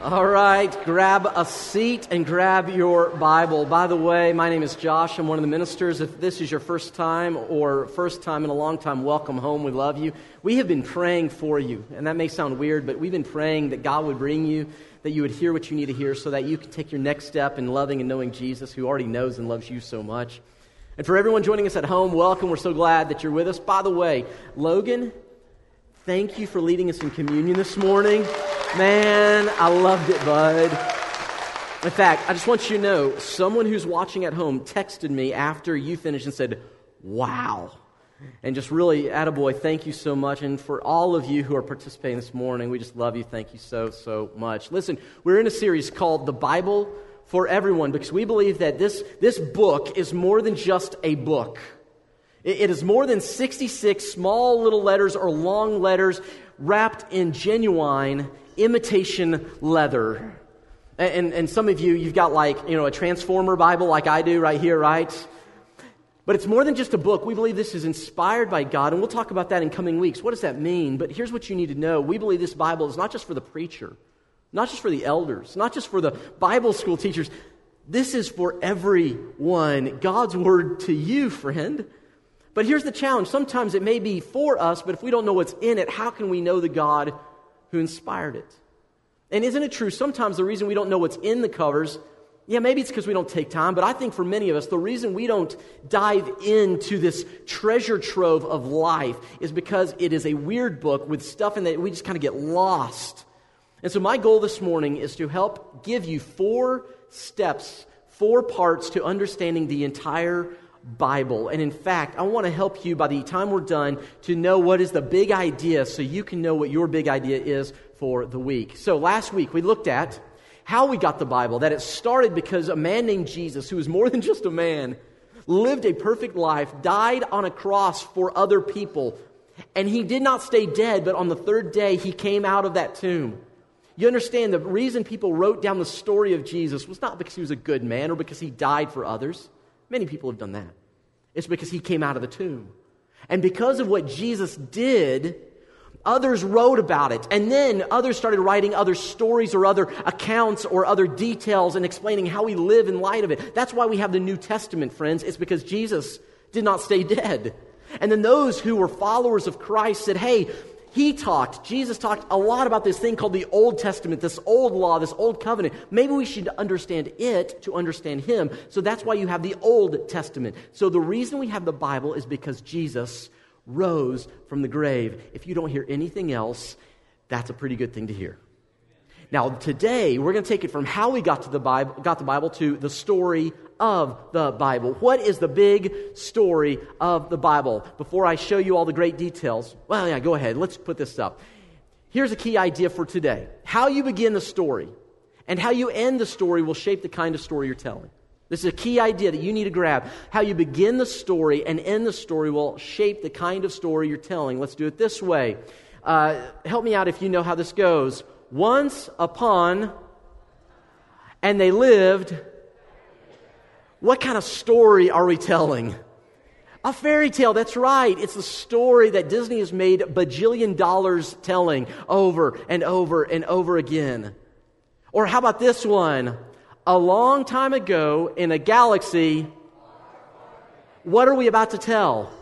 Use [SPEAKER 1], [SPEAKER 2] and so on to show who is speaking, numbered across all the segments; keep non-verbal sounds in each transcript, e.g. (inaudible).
[SPEAKER 1] All right, grab a seat and grab your Bible. By the way, my name is Josh. I'm one of the ministers. If this is your first time or first time in a long time, welcome home. We love you. We have been praying for you, and that may sound weird, but we've been praying that God would bring you, that you would hear what you need to hear so that you can take your next step in loving and knowing Jesus, who already knows and loves you so much. And for everyone joining us at home, welcome. We're so glad that you're with us. By the way, Logan, thank you for leading us in communion this morning. Man, I loved it, bud. In fact, I just want you to know someone who's watching at home texted me after you finished and said, Wow. And just really, attaboy, thank you so much. And for all of you who are participating this morning, we just love you. Thank you so, so much. Listen, we're in a series called The Bible for Everyone because we believe that this, this book is more than just a book. It, it is more than 66 small little letters or long letters wrapped in genuine imitation leather. And, and some of you, you've got like, you know, a transformer Bible like I do right here, right? But it's more than just a book. We believe this is inspired by God, and we'll talk about that in coming weeks. What does that mean? But here's what you need to know. We believe this Bible is not just for the preacher, not just for the elders, not just for the Bible school teachers. This is for everyone. God's word to you, friend. But here's the challenge. Sometimes it may be for us, but if we don't know what's in it, how can we know the God who inspired it. And isn't it true? Sometimes the reason we don't know what's in the covers, yeah, maybe it's because we don't take time, but I think for many of us, the reason we don't dive into this treasure trove of life is because it is a weird book with stuff in that we just kind of get lost. And so, my goal this morning is to help give you four steps, four parts to understanding the entire Bible. And in fact, I want to help you by the time we're done to know what is the big idea so you can know what your big idea is for the week. So last week we looked at how we got the Bible, that it started because a man named Jesus, who was more than just a man, lived a perfect life, died on a cross for other people, and he did not stay dead, but on the third day he came out of that tomb. You understand the reason people wrote down the story of Jesus was not because he was a good man or because he died for others. Many people have done that. It's because he came out of the tomb. And because of what Jesus did, others wrote about it. And then others started writing other stories or other accounts or other details and explaining how we live in light of it. That's why we have the New Testament, friends. It's because Jesus did not stay dead. And then those who were followers of Christ said, hey, he talked, Jesus talked a lot about this thing called the Old Testament, this old law, this old covenant. Maybe we should understand it to understand him. So that's why you have the Old Testament. So the reason we have the Bible is because Jesus rose from the grave. If you don't hear anything else, that's a pretty good thing to hear. Now, today, we're going to take it from how we got to the Bible, got the Bible to the story of the Bible. What is the big story of the Bible? Before I show you all the great details, well, yeah, go ahead. Let's put this up. Here's a key idea for today. How you begin the story and how you end the story will shape the kind of story you're telling. This is a key idea that you need to grab. How you begin the story and end the story will shape the kind of story you're telling. Let's do it this way. Uh, help me out if you know how this goes once upon, and they lived. What kind of story are we telling? A fairy tale, that's right. It's the story that Disney has made bajillion dollars telling over and over and over again. Or how about this one? A long time ago in a galaxy, what are we about to tell?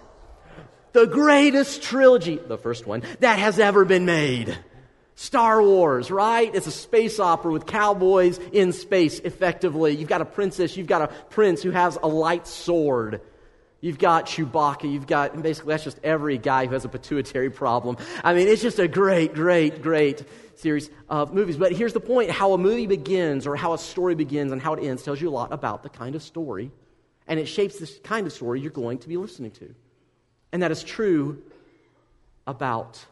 [SPEAKER 1] The greatest trilogy, the first one, that has ever been made. Star Wars, right? It's a space opera with cowboys in space, effectively. You've got a princess, you've got a prince who has a light sword. You've got Chewbacca, you've got, basically, that's just every guy who has a pituitary problem. I mean, it's just a great, great, great series of movies. But here's the point how a movie begins, or how a story begins, and how it ends tells you a lot about the kind of story, and it shapes the kind of story you're going to be listening to. And that is true about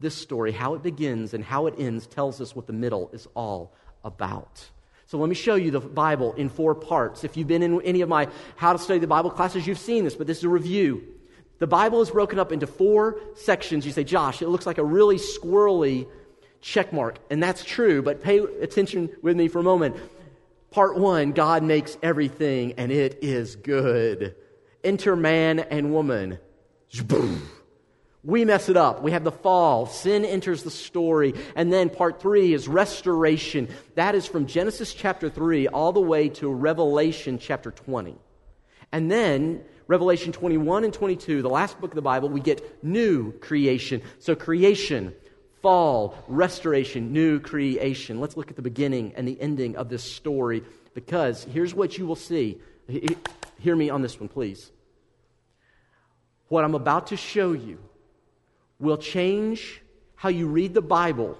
[SPEAKER 1] this story, how it begins and how it ends, tells us what the middle is all about. So let me show you the Bible in four parts. If you've been in any of my How to Study the Bible classes, you've seen this, but this is a review. The Bible is broken up into four sections. You say, Josh, it looks like a really squirrely check mark. And that's true, but pay attention with me for a moment. Part one God makes everything, and it is good. Enter man and woman. We mess it up. We have the fall. Sin enters the story. And then part three is restoration. That is from Genesis chapter 3 all the way to Revelation chapter 20. And then Revelation 21 and 22, the last book of the Bible, we get new creation. So creation, fall, restoration, new creation. Let's look at the beginning and the ending of this story because here's what you will see. Hear me on this one, please. What I'm about to show you will change how you read the Bible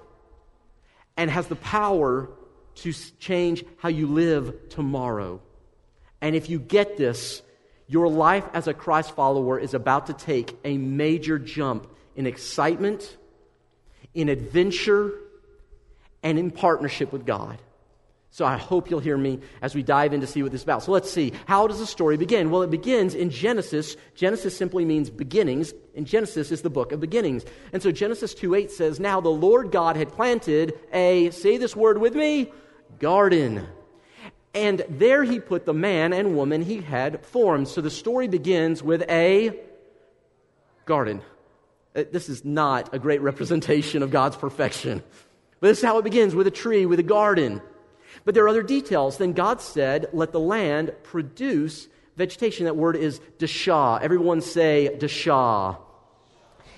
[SPEAKER 1] and has the power to change how you live tomorrow. And if you get this, your life as a Christ follower is about to take a major jump in excitement, in adventure, and in partnership with God. So I hope you'll hear me as we dive in to see what this is about. So let's see. How does the story begin? Well, it begins in Genesis. Genesis simply means beginnings, and Genesis is the book of beginnings. And so Genesis 2 8 says, Now the Lord God had planted a, say this word with me, garden. And there he put the man and woman he had formed. So the story begins with a garden. Uh, this is not a great representation of God's perfection. But this is how it begins with a tree, with a garden. But there are other details. Then God said, Let the land produce vegetation. That word is dashah. Everyone say dashah.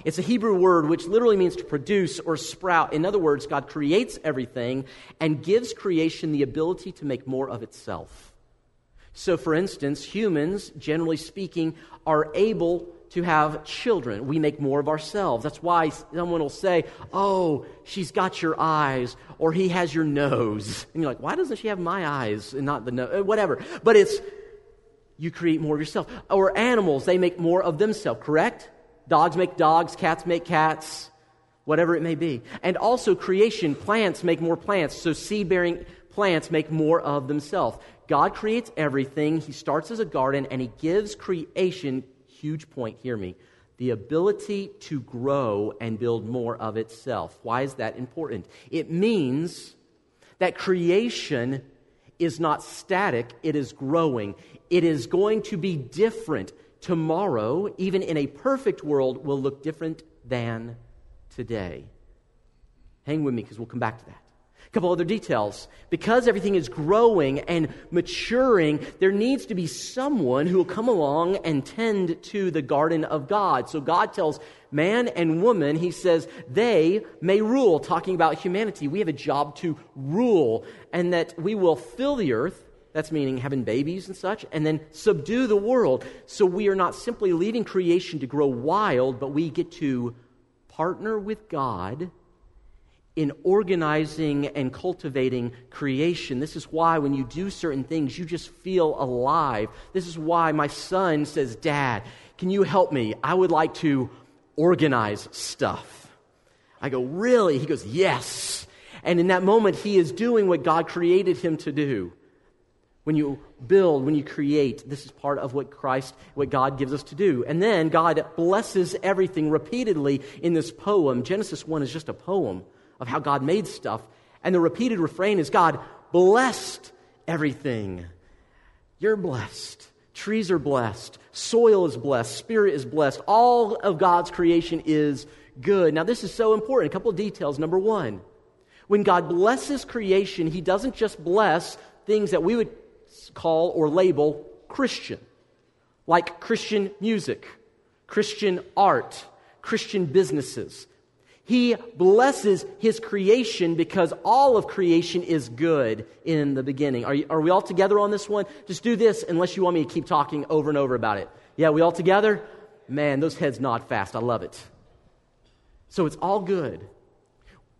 [SPEAKER 1] It's a Hebrew word which literally means to produce or sprout. In other words, God creates everything and gives creation the ability to make more of itself. So, for instance, humans, generally speaking, are able to have children. We make more of ourselves. That's why someone will say, Oh, she's got your eyes, or he has your nose. And you're like, Why doesn't she have my eyes and not the nose? Uh, whatever. But it's, you create more of yourself. Or animals, they make more of themselves, correct? Dogs make dogs, cats make cats, whatever it may be. And also, creation, plants make more plants. So, seed bearing plants make more of themselves. God creates everything. He starts as a garden and he gives creation huge point, hear me, the ability to grow and build more of itself. Why is that important? It means that creation is not static, it is growing. It is going to be different. Tomorrow, even in a perfect world, will look different than today. Hang with me because we'll come back to that. A couple other details. Because everything is growing and maturing, there needs to be someone who will come along and tend to the garden of God. So God tells man and woman, he says, they may rule, talking about humanity. We have a job to rule, and that we will fill the earth. That's meaning having babies and such, and then subdue the world. So we are not simply leaving creation to grow wild, but we get to partner with God in organizing and cultivating creation. This is why when you do certain things, you just feel alive. This is why my son says, Dad, can you help me? I would like to organize stuff. I go, Really? He goes, Yes. And in that moment, he is doing what God created him to do. When you build, when you create, this is part of what Christ, what God gives us to do. And then God blesses everything repeatedly in this poem. Genesis 1 is just a poem of how God made stuff. And the repeated refrain is God blessed everything. You're blessed. Trees are blessed. Soil is blessed. Spirit is blessed. All of God's creation is good. Now, this is so important. A couple of details. Number one, when God blesses creation, He doesn't just bless things that we would call or label Christian, like Christian music, Christian art, Christian businesses. He blesses his creation because all of creation is good in the beginning. Are, you, are we all together on this one? Just do this unless you want me to keep talking over and over about it. Yeah, we all together? Man, those heads nod fast. I love it. So it's all good.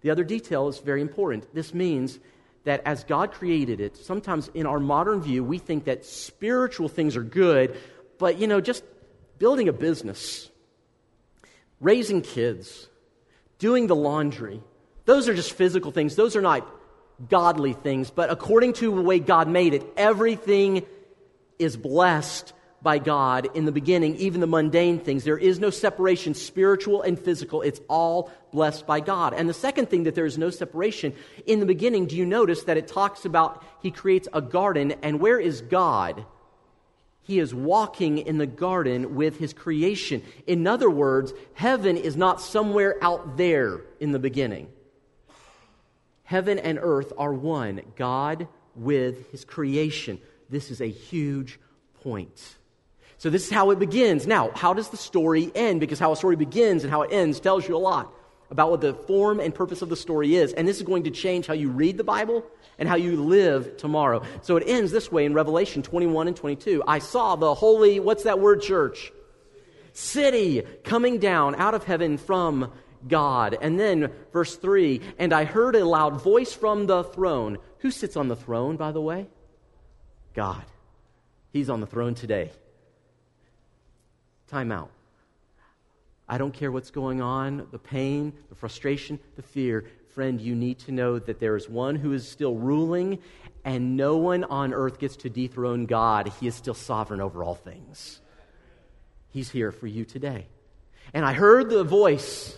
[SPEAKER 1] The other detail is very important. This means that as God created it, sometimes in our modern view, we think that spiritual things are good, but you know, just building a business, raising kids, doing the laundry. Those are just physical things. Those are not godly things. But according to the way God made it, everything is blessed by God in the beginning, even the mundane things. There is no separation, spiritual and physical. It's all blessed by God. And the second thing that there is no separation, in the beginning, do you notice that it talks about He creates a garden, and where is God? He is walking in the garden with his creation. In other words, heaven is not somewhere out there in the beginning. Heaven and earth are one, God with his creation. This is a huge point. So, this is how it begins. Now, how does the story end? Because how a story begins and how it ends tells you a lot about what the form and purpose of the story is. And this is going to change how you read the Bible and how you live tomorrow. So it ends this way in Revelation 21 and 22. I saw the holy, what's that word, church? City coming down out of heaven from God. And then verse 3 And I heard a loud voice from the throne. Who sits on the throne, by the way? God. He's on the throne today. Time out. I don't care what's going on, the pain, the frustration, the fear. Friend, you need to know that there is one who is still ruling, and no one on earth gets to dethrone God. He is still sovereign over all things. He's here for you today. And I heard the voice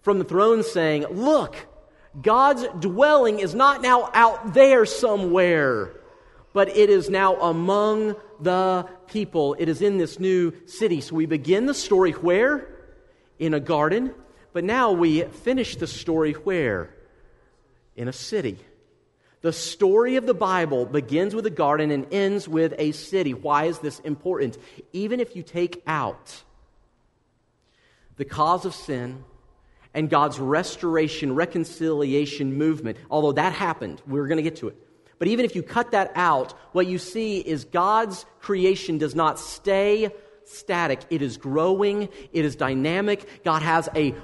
[SPEAKER 1] from the throne saying, Look, God's dwelling is not now out there somewhere, but it is now among the people. It is in this new city. So we begin the story where? In a garden. But now we finish the story where? In a city. The story of the Bible begins with a garden and ends with a city. Why is this important? Even if you take out the cause of sin and God's restoration, reconciliation movement, although that happened, we're going to get to it. But even if you cut that out, what you see is God's creation does not stay static. It is growing, it is dynamic. God has a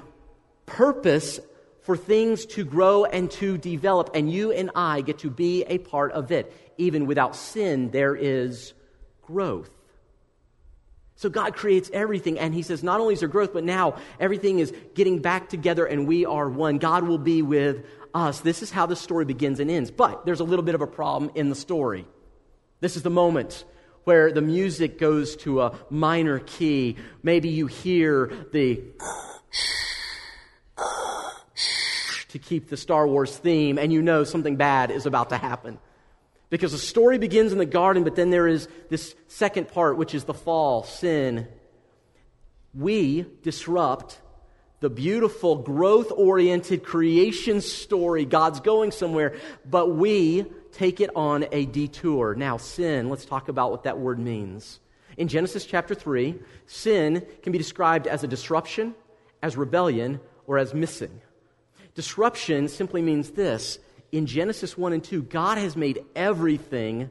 [SPEAKER 1] purpose for things to grow and to develop, and you and I get to be a part of it. Even without sin, there is growth. So God creates everything, and He says, not only is there growth, but now everything is getting back together, and we are one. God will be with us. This is how the story begins and ends. But there's a little bit of a problem in the story. This is the moment where the music goes to a minor key. Maybe you hear the to keep the Star Wars theme, and you know something bad is about to happen. Because the story begins in the garden, but then there is this second part, which is the fall, sin. We disrupt the beautiful, growth oriented creation story. God's going somewhere, but we take it on a detour. Now, sin, let's talk about what that word means. In Genesis chapter 3, sin can be described as a disruption, as rebellion, or as missing. Disruption simply means this. In Genesis 1 and 2, God has made everything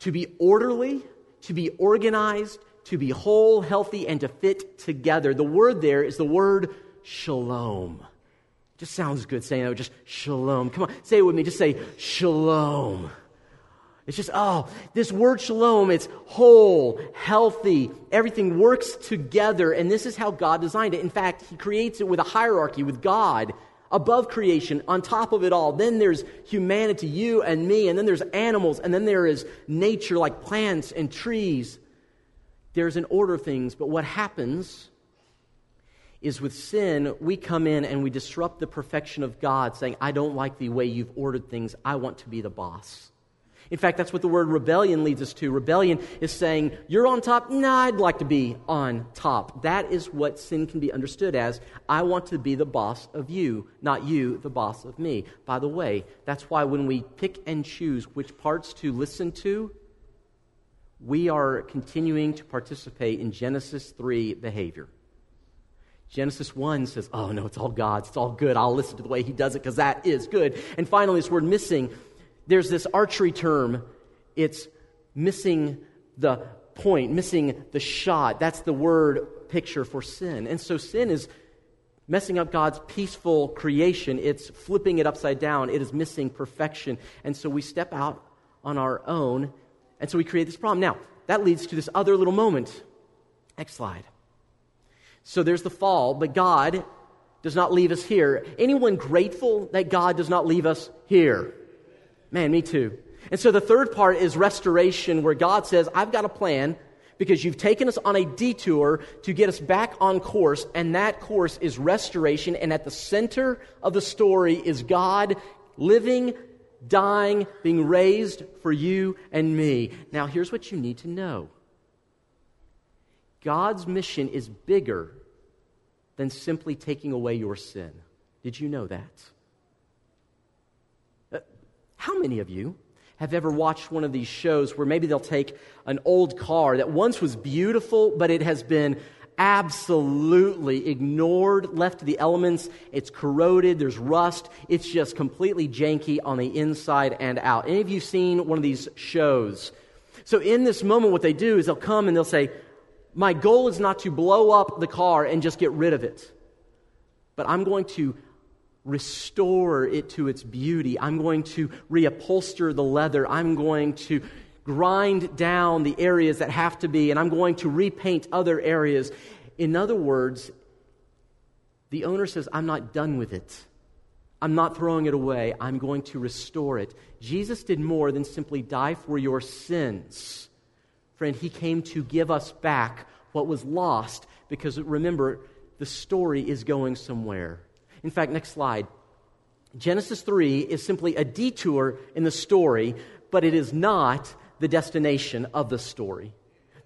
[SPEAKER 1] to be orderly, to be organized, to be whole, healthy, and to fit together. The word there is the word shalom. Just sounds good saying that. just shalom. Come on, say it with me. Just say shalom. It's just, oh, this word shalom, it's whole, healthy, everything works together, and this is how God designed it. In fact, He creates it with a hierarchy, with God above creation, on top of it all. Then there's humanity, you and me, and then there's animals, and then there is nature like plants and trees. There's an order of things, but what happens is with sin, we come in and we disrupt the perfection of God, saying, I don't like the way you've ordered things. I want to be the boss. In fact, that's what the word rebellion leads us to. Rebellion is saying, You're on top. Nah, I'd like to be on top. That is what sin can be understood as. I want to be the boss of you, not you, the boss of me. By the way, that's why when we pick and choose which parts to listen to, we are continuing to participate in Genesis 3 behavior. Genesis 1 says, Oh, no, it's all God's. It's all good. I'll listen to the way He does it because that is good. And finally, this word missing there's this archery term. It's missing the point, missing the shot. That's the word picture for sin. And so sin is messing up God's peaceful creation. It's flipping it upside down. It is missing perfection. And so we step out on our own. And so we create this problem. Now, that leads to this other little moment. Next slide. So there's the fall, but God does not leave us here. Anyone grateful that God does not leave us here? Man, me too. And so the third part is restoration, where God says, I've got a plan because you've taken us on a detour to get us back on course, and that course is restoration. And at the center of the story is God living dying, being raised for you and me. Now, here's what you need to know God's mission is bigger than simply taking away your sin. Did you know that? Uh, how many of you have ever watched one of these shows where maybe they'll take an old car that once was beautiful, but it has been absolutely ignored, left to the elements. It's corroded, there's rust, it's just completely janky on the inside and out. Any of you seen one of these shows? So, in this moment, what they do is they'll come and they'll say, My goal is not to blow up the car and just get rid of it, but I'm going to restore it to its beauty. I'm going to reupholster the leather. I'm going to grind down the areas that have to be, and I'm going to repaint other areas. In other words, the owner says, I'm not done with it. I'm not throwing it away. I'm going to restore it. Jesus did more than simply die for your sins. Friend, he came to give us back what was lost because remember, the story is going somewhere. In fact, next slide. Genesis 3 is simply a detour in the story, but it is not the destination of the story.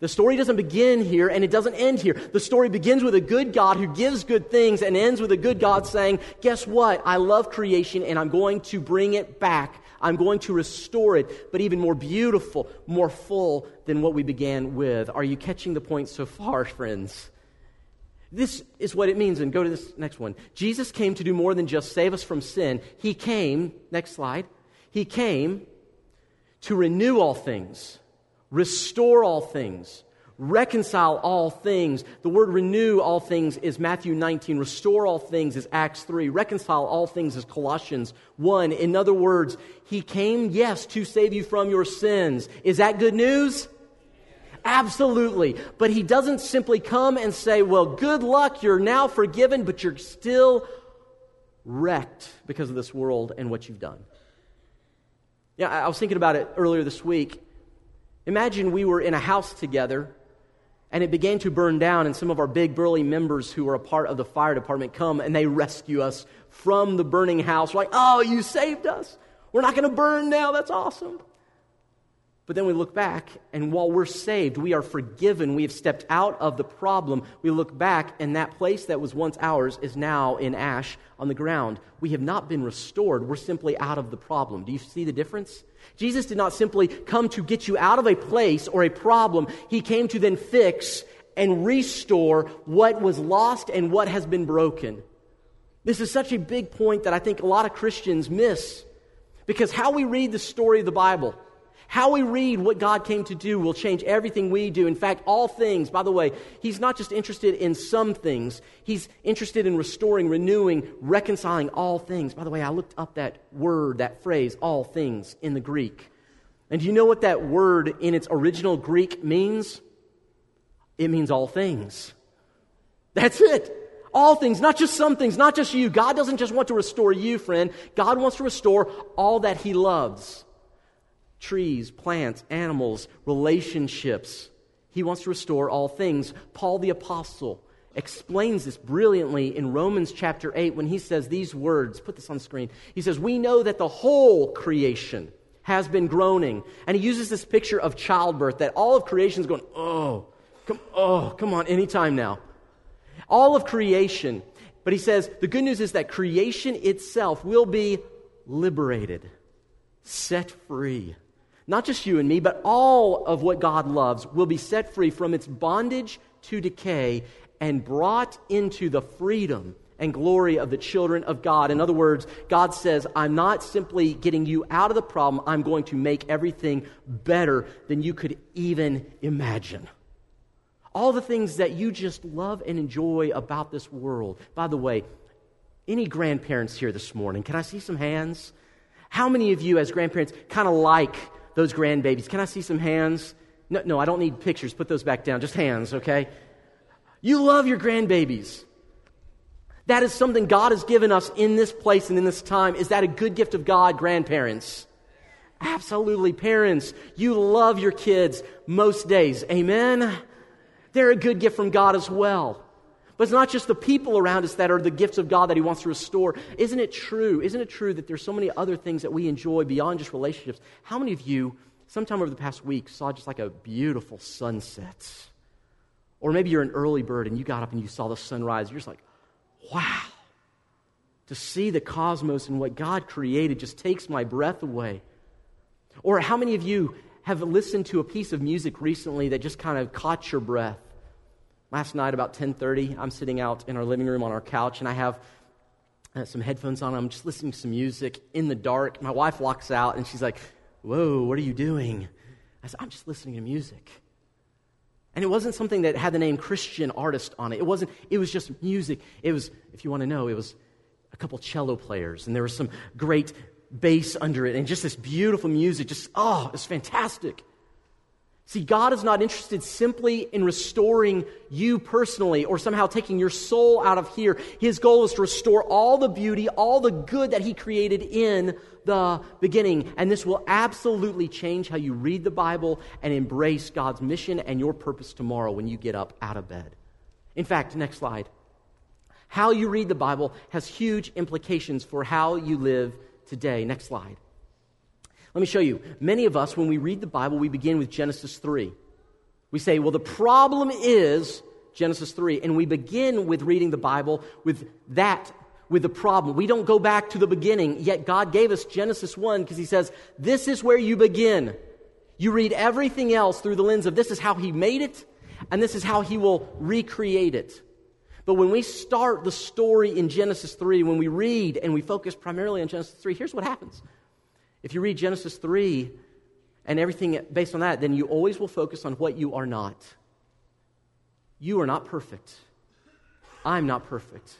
[SPEAKER 1] The story doesn't begin here and it doesn't end here. The story begins with a good God who gives good things and ends with a good God saying, Guess what? I love creation and I'm going to bring it back. I'm going to restore it, but even more beautiful, more full than what we began with. Are you catching the point so far, (laughs) friends? This is what it means. And go to this next one. Jesus came to do more than just save us from sin. He came, next slide, he came to renew all things, restore all things, reconcile all things. The word renew all things is Matthew 19. Restore all things is Acts 3. Reconcile all things is Colossians 1. In other words, he came, yes, to save you from your sins. Is that good news? Absolutely. But he doesn't simply come and say, Well, good luck, you're now forgiven, but you're still wrecked because of this world and what you've done. Yeah, I was thinking about it earlier this week. Imagine we were in a house together and it began to burn down, and some of our big burly members who are a part of the fire department come and they rescue us from the burning house. We're like, oh, you saved us. We're not going to burn now. That's awesome. But then we look back, and while we're saved, we are forgiven. We have stepped out of the problem. We look back, and that place that was once ours is now in ash on the ground. We have not been restored. We're simply out of the problem. Do you see the difference? Jesus did not simply come to get you out of a place or a problem, He came to then fix and restore what was lost and what has been broken. This is such a big point that I think a lot of Christians miss because how we read the story of the Bible, how we read what God came to do will change everything we do. In fact, all things, by the way, He's not just interested in some things, He's interested in restoring, renewing, reconciling all things. By the way, I looked up that word, that phrase, all things, in the Greek. And do you know what that word in its original Greek means? It means all things. That's it. All things, not just some things, not just you. God doesn't just want to restore you, friend. God wants to restore all that He loves trees, plants, animals, relationships. He wants to restore all things. Paul the Apostle explains this brilliantly in Romans chapter 8 when he says these words. Put this on screen. He says, We know that the whole creation has been groaning. And he uses this picture of childbirth that all of creation is going, Oh, come, oh, come on, anytime now. All of creation. But he says, the good news is that creation itself will be liberated, set free. Not just you and me, but all of what God loves will be set free from its bondage to decay and brought into the freedom and glory of the children of God. In other words, God says, I'm not simply getting you out of the problem, I'm going to make everything better than you could even imagine. All the things that you just love and enjoy about this world. By the way, any grandparents here this morning? Can I see some hands? How many of you, as grandparents, kind of like those grandbabies. Can I see some hands? No, no, I don't need pictures. Put those back down. Just hands, okay? You love your grandbabies. That is something God has given us in this place and in this time. Is that a good gift of God, grandparents? Absolutely. Parents, you love your kids most days. Amen? They're a good gift from God as well. But it's not just the people around us that are the gifts of God that He wants to restore. Isn't it true? Isn't it true that there's so many other things that we enjoy beyond just relationships? How many of you, sometime over the past week, saw just like a beautiful sunset? Or maybe you're an early bird and you got up and you saw the sunrise. You're just like, wow. To see the cosmos and what God created just takes my breath away. Or how many of you have listened to a piece of music recently that just kind of caught your breath? Last night, about 10:30, I'm sitting out in our living room on our couch, and I have uh, some headphones on. I'm just listening to some music in the dark. My wife walks out, and she's like, "Whoa, what are you doing?" I said, "I'm just listening to music." And it wasn't something that had the name Christian artist on it. It wasn't. It was just music. It was, if you want to know, it was a couple cello players, and there was some great bass under it, and just this beautiful music. Just oh, it's fantastic. See, God is not interested simply in restoring you personally or somehow taking your soul out of here. His goal is to restore all the beauty, all the good that He created in the beginning. And this will absolutely change how you read the Bible and embrace God's mission and your purpose tomorrow when you get up out of bed. In fact, next slide. How you read the Bible has huge implications for how you live today. Next slide. Let me show you. Many of us, when we read the Bible, we begin with Genesis 3. We say, well, the problem is Genesis 3. And we begin with reading the Bible with that, with the problem. We don't go back to the beginning, yet God gave us Genesis 1 because He says, this is where you begin. You read everything else through the lens of this is how He made it, and this is how He will recreate it. But when we start the story in Genesis 3, when we read and we focus primarily on Genesis 3, here's what happens. If you read Genesis 3 and everything based on that, then you always will focus on what you are not. You are not perfect. I'm not perfect.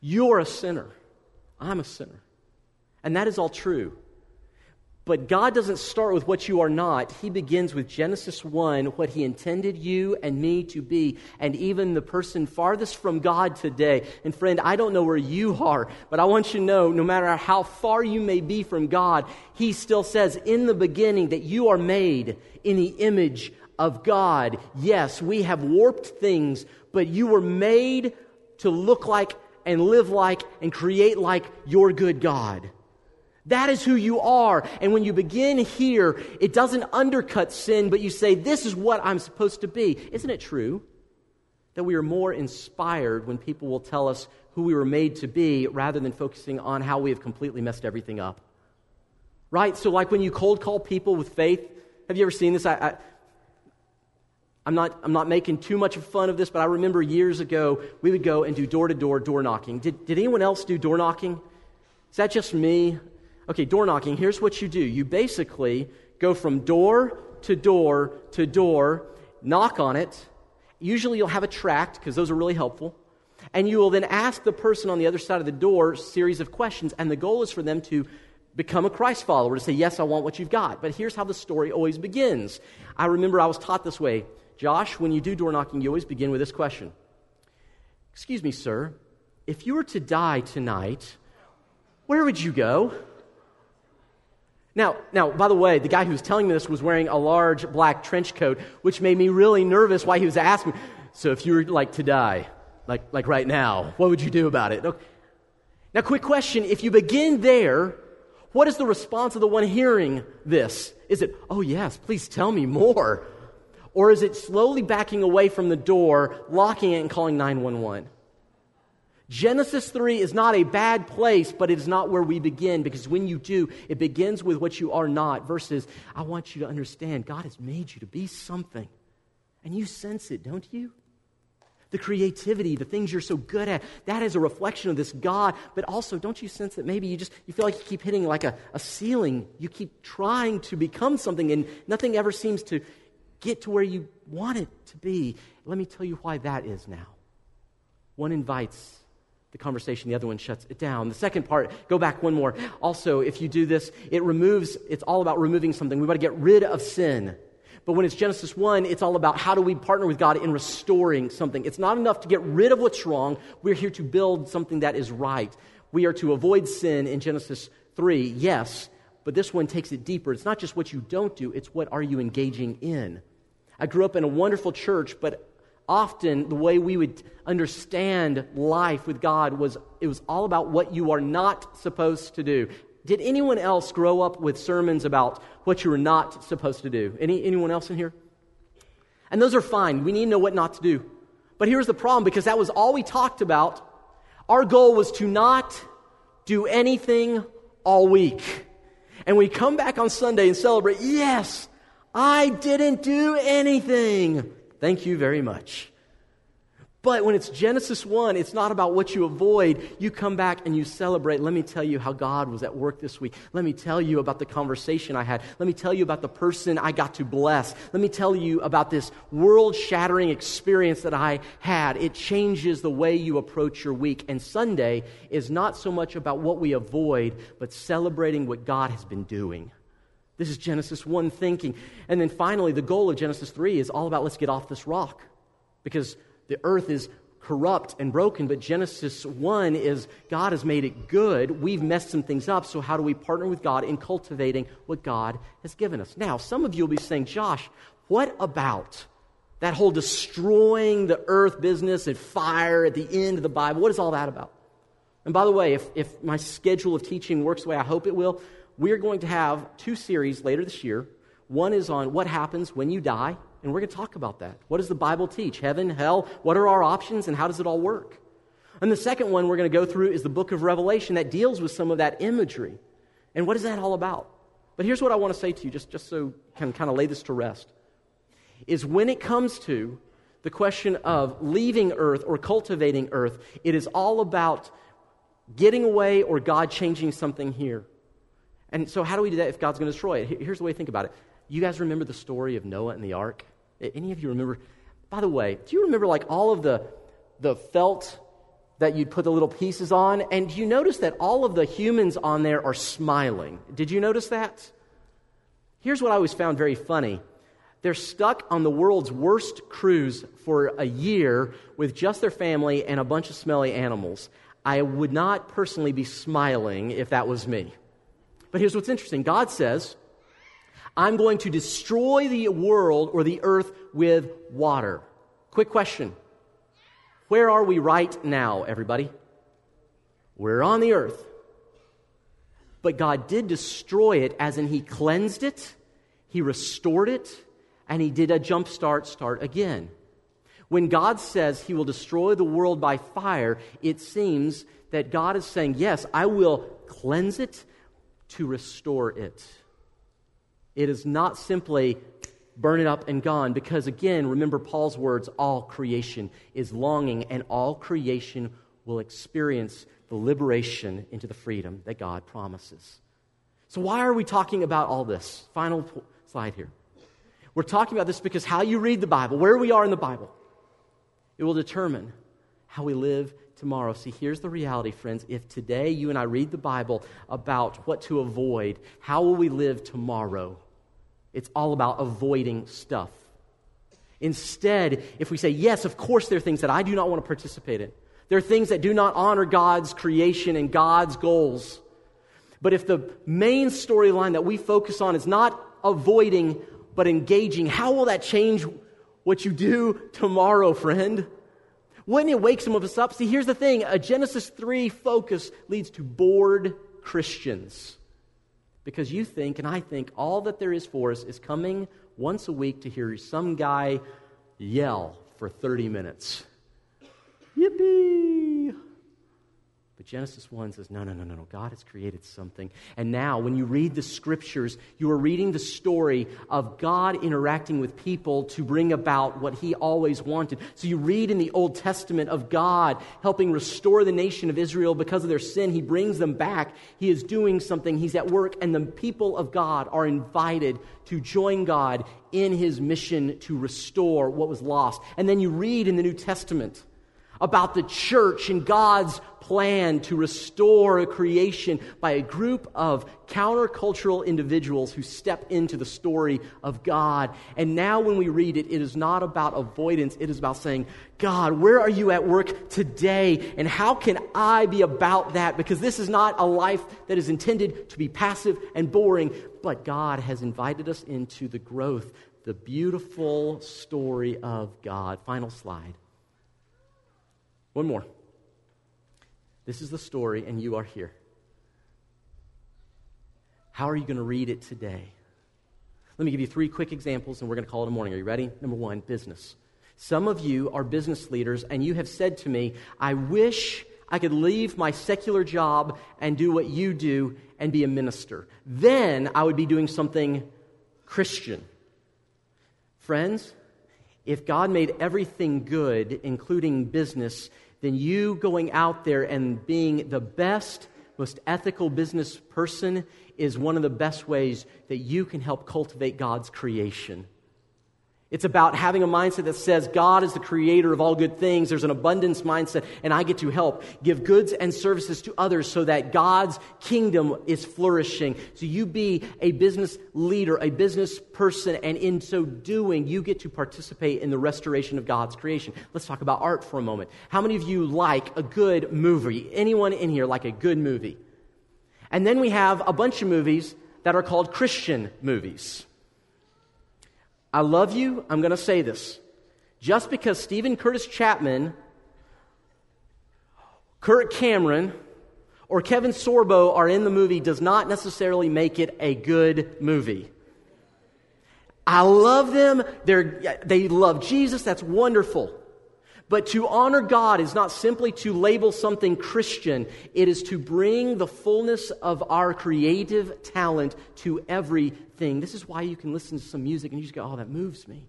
[SPEAKER 1] You're a sinner. I'm a sinner. And that is all true. But God doesn't start with what you are not. He begins with Genesis 1, what He intended you and me to be, and even the person farthest from God today. And friend, I don't know where you are, but I want you to know no matter how far you may be from God, He still says in the beginning that you are made in the image of God. Yes, we have warped things, but you were made to look like and live like and create like your good God. That is who you are. And when you begin here, it doesn't undercut sin, but you say, This is what I'm supposed to be. Isn't it true that we are more inspired when people will tell us who we were made to be rather than focusing on how we have completely messed everything up? Right? So, like when you cold call people with faith, have you ever seen this? I, I, I'm not, I'm not making too much fun of this, but I remember years ago we would go and do door to door door knocking. Did, did anyone else do door knocking? Is that just me? Okay, door knocking, here's what you do. You basically go from door to door to door, knock on it. Usually you'll have a tract, because those are really helpful. And you will then ask the person on the other side of the door a series of questions, and the goal is for them to become a Christ follower, to say, Yes, I want what you've got. But here's how the story always begins. I remember I was taught this way. Josh, when you do door knocking, you always begin with this question Excuse me, sir, if you were to die tonight, where would you go? Now, now, by the way, the guy who was telling me this was wearing a large black trench coat, which made me really nervous why he was asking. me. So, if you were like to die, like, like right now, what would you do about it? Okay. Now, quick question. If you begin there, what is the response of the one hearing this? Is it, oh, yes, please tell me more? Or is it slowly backing away from the door, locking it, and calling 911? Genesis 3 is not a bad place, but it is not where we begin because when you do, it begins with what you are not versus I want you to understand God has made you to be something. And you sense it, don't you? The creativity, the things you're so good at, that is a reflection of this God. But also, don't you sense that maybe you just you feel like you keep hitting like a, a ceiling? You keep trying to become something and nothing ever seems to get to where you want it to be. Let me tell you why that is now. One invites the conversation, the other one shuts it down. The second part, go back one more. Also, if you do this, it removes, it's all about removing something. We want to get rid of sin. But when it's Genesis 1, it's all about how do we partner with God in restoring something. It's not enough to get rid of what's wrong. We're here to build something that is right. We are to avoid sin in Genesis 3, yes, but this one takes it deeper. It's not just what you don't do, it's what are you engaging in. I grew up in a wonderful church, but often the way we would understand life with God was it was all about what you are not supposed to do. Did anyone else grow up with sermons about what you were not supposed to do? Any, anyone else in here? And those are fine. We need to know what not to do. But here's the problem because that was all we talked about. Our goal was to not do anything all week. And we come back on Sunday and celebrate, yes, I didn't do anything. Thank you very much. But when it's Genesis 1, it's not about what you avoid. You come back and you celebrate. Let me tell you how God was at work this week. Let me tell you about the conversation I had. Let me tell you about the person I got to bless. Let me tell you about this world shattering experience that I had. It changes the way you approach your week. And Sunday is not so much about what we avoid, but celebrating what God has been doing. This is Genesis 1 thinking. And then finally, the goal of Genesis 3 is all about let's get off this rock. Because the earth is corrupt and broken, but Genesis 1 is God has made it good. We've messed some things up, so how do we partner with God in cultivating what God has given us? Now, some of you will be saying, Josh, what about that whole destroying the earth business and fire at the end of the Bible? What is all that about? And by the way, if, if my schedule of teaching works the way I hope it will, we're going to have two series later this year. One is on what happens when you die, and we're going to talk about that. What does the Bible teach? Heaven, hell? What are our options and how does it all work? And the second one we're going to go through is the book of Revelation that deals with some of that imagery. And what is that all about? But here's what I want to say to you, just, just so I can kind of lay this to rest. Is when it comes to the question of leaving earth or cultivating earth, it is all about getting away or God changing something here. And so, how do we do that if God's going to destroy it? Here's the way to think about it. You guys remember the story of Noah and the ark? Any of you remember? By the way, do you remember like all of the, the felt that you'd put the little pieces on? And do you notice that all of the humans on there are smiling? Did you notice that? Here's what I always found very funny. They're stuck on the world's worst cruise for a year with just their family and a bunch of smelly animals. I would not personally be smiling if that was me. But here's what's interesting God says, I'm going to destroy the world or the earth with water. Quick question Where are we right now, everybody? We're on the earth. But God did destroy it, as in He cleansed it, He restored it, and He did a jump start, start again. When God says He will destroy the world by fire, it seems that God is saying, Yes, I will cleanse it to restore it. It is not simply burn it up and gone, because again, remember Paul's words all creation is longing, and all creation will experience the liberation into the freedom that God promises. So, why are we talking about all this? Final slide here. We're talking about this because how you read the Bible, where we are in the Bible, it will determine how we live tomorrow. See, here's the reality, friends. If today you and I read the Bible about what to avoid, how will we live tomorrow? It's all about avoiding stuff. Instead, if we say, yes, of course, there are things that I do not want to participate in, there are things that do not honor God's creation and God's goals. But if the main storyline that we focus on is not avoiding, but engaging, how will that change what you do tomorrow, friend? Wouldn't it wakes some of us up? See, here's the thing a Genesis 3 focus leads to bored Christians. Because you think, and I think, all that there is for us is coming once a week to hear some guy yell for 30 minutes. Yippee! Genesis 1 says, no, no, no, no, no. God has created something. And now, when you read the scriptures, you are reading the story of God interacting with people to bring about what he always wanted. So you read in the Old Testament of God helping restore the nation of Israel because of their sin. He brings them back. He is doing something. He's at work. And the people of God are invited to join God in his mission to restore what was lost. And then you read in the New Testament about the church and God's plan to restore a creation by a group of countercultural individuals who step into the story of God. And now, when we read it, it is not about avoidance, it is about saying, God, where are you at work today? And how can I be about that? Because this is not a life that is intended to be passive and boring, but God has invited us into the growth, the beautiful story of God. Final slide. One more. This is the story, and you are here. How are you going to read it today? Let me give you three quick examples, and we're going to call it a morning. Are you ready? Number one, business. Some of you are business leaders, and you have said to me, I wish I could leave my secular job and do what you do and be a minister. Then I would be doing something Christian. Friends, if God made everything good, including business, then you going out there and being the best, most ethical business person is one of the best ways that you can help cultivate God's creation. It's about having a mindset that says God is the creator of all good things. There's an abundance mindset, and I get to help give goods and services to others so that God's kingdom is flourishing. So you be a business leader, a business person, and in so doing, you get to participate in the restoration of God's creation. Let's talk about art for a moment. How many of you like a good movie? Anyone in here like a good movie? And then we have a bunch of movies that are called Christian movies. I love you, I'm going to say this. Just because Steven Curtis Chapman, Kirk Cameron, or Kevin Sorbo are in the movie does not necessarily make it a good movie. I love them. They're, they love Jesus. That's wonderful. But to honor God is not simply to label something Christian, it is to bring the fullness of our creative talent to everything. This is why you can listen to some music and you just go, oh, that moves me.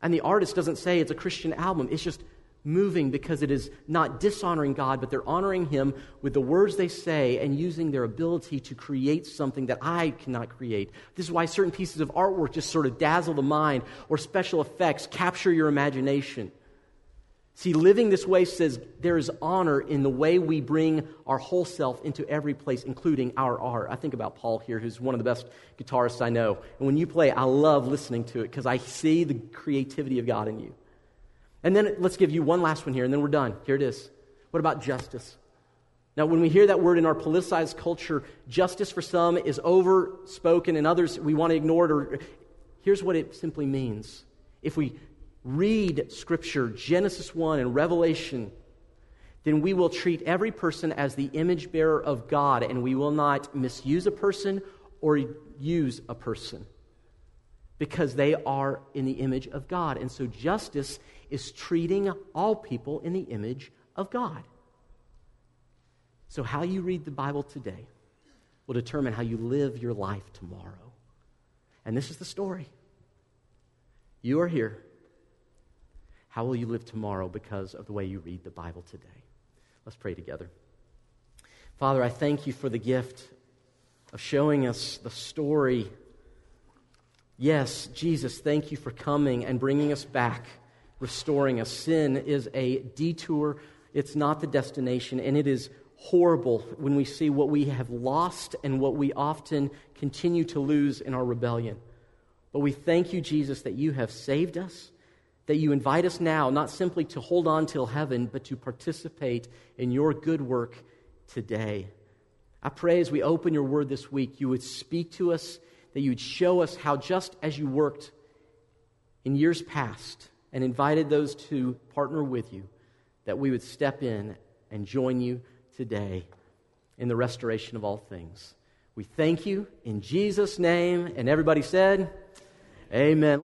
[SPEAKER 1] And the artist doesn't say it's a Christian album, it's just moving because it is not dishonoring God, but they're honoring Him with the words they say and using their ability to create something that I cannot create. This is why certain pieces of artwork just sort of dazzle the mind or special effects capture your imagination. See, living this way says there is honor in the way we bring our whole self into every place, including our art. I think about Paul here, who's one of the best guitarists I know. And when you play, I love listening to it because I see the creativity of God in you. And then let's give you one last one here, and then we're done. Here it is. What about justice? Now, when we hear that word in our politicized culture, justice for some is overspoken, and others we want to ignore it. Or, here's what it simply means. If we read Scripture, Genesis 1 and Revelation, then we will treat every person as the image bearer of God and we will not misuse a person or use a person because they are in the image of God. And so justice is treating all people in the image of God. So, how you read the Bible today will determine how you live your life tomorrow. And this is the story. You are here how will you live tomorrow because of the way you read the Bible today? Let's pray together. Father, I thank you for the gift of showing us the story. Yes, Jesus, thank you for coming and bringing us back, restoring us. Sin is a detour, it's not the destination, and it is horrible when we see what we have lost and what we often continue to lose in our rebellion. But we thank you, Jesus, that you have saved us that you invite us now not simply to hold on till heaven, but to participate in your good work today. I pray as we open your word this week, you would speak to us, that you would show us how just as you worked in years past and invited those to partner with you, that we would step in and join you today in the restoration of all things. We thank you in Jesus' name. And everybody said, Amen.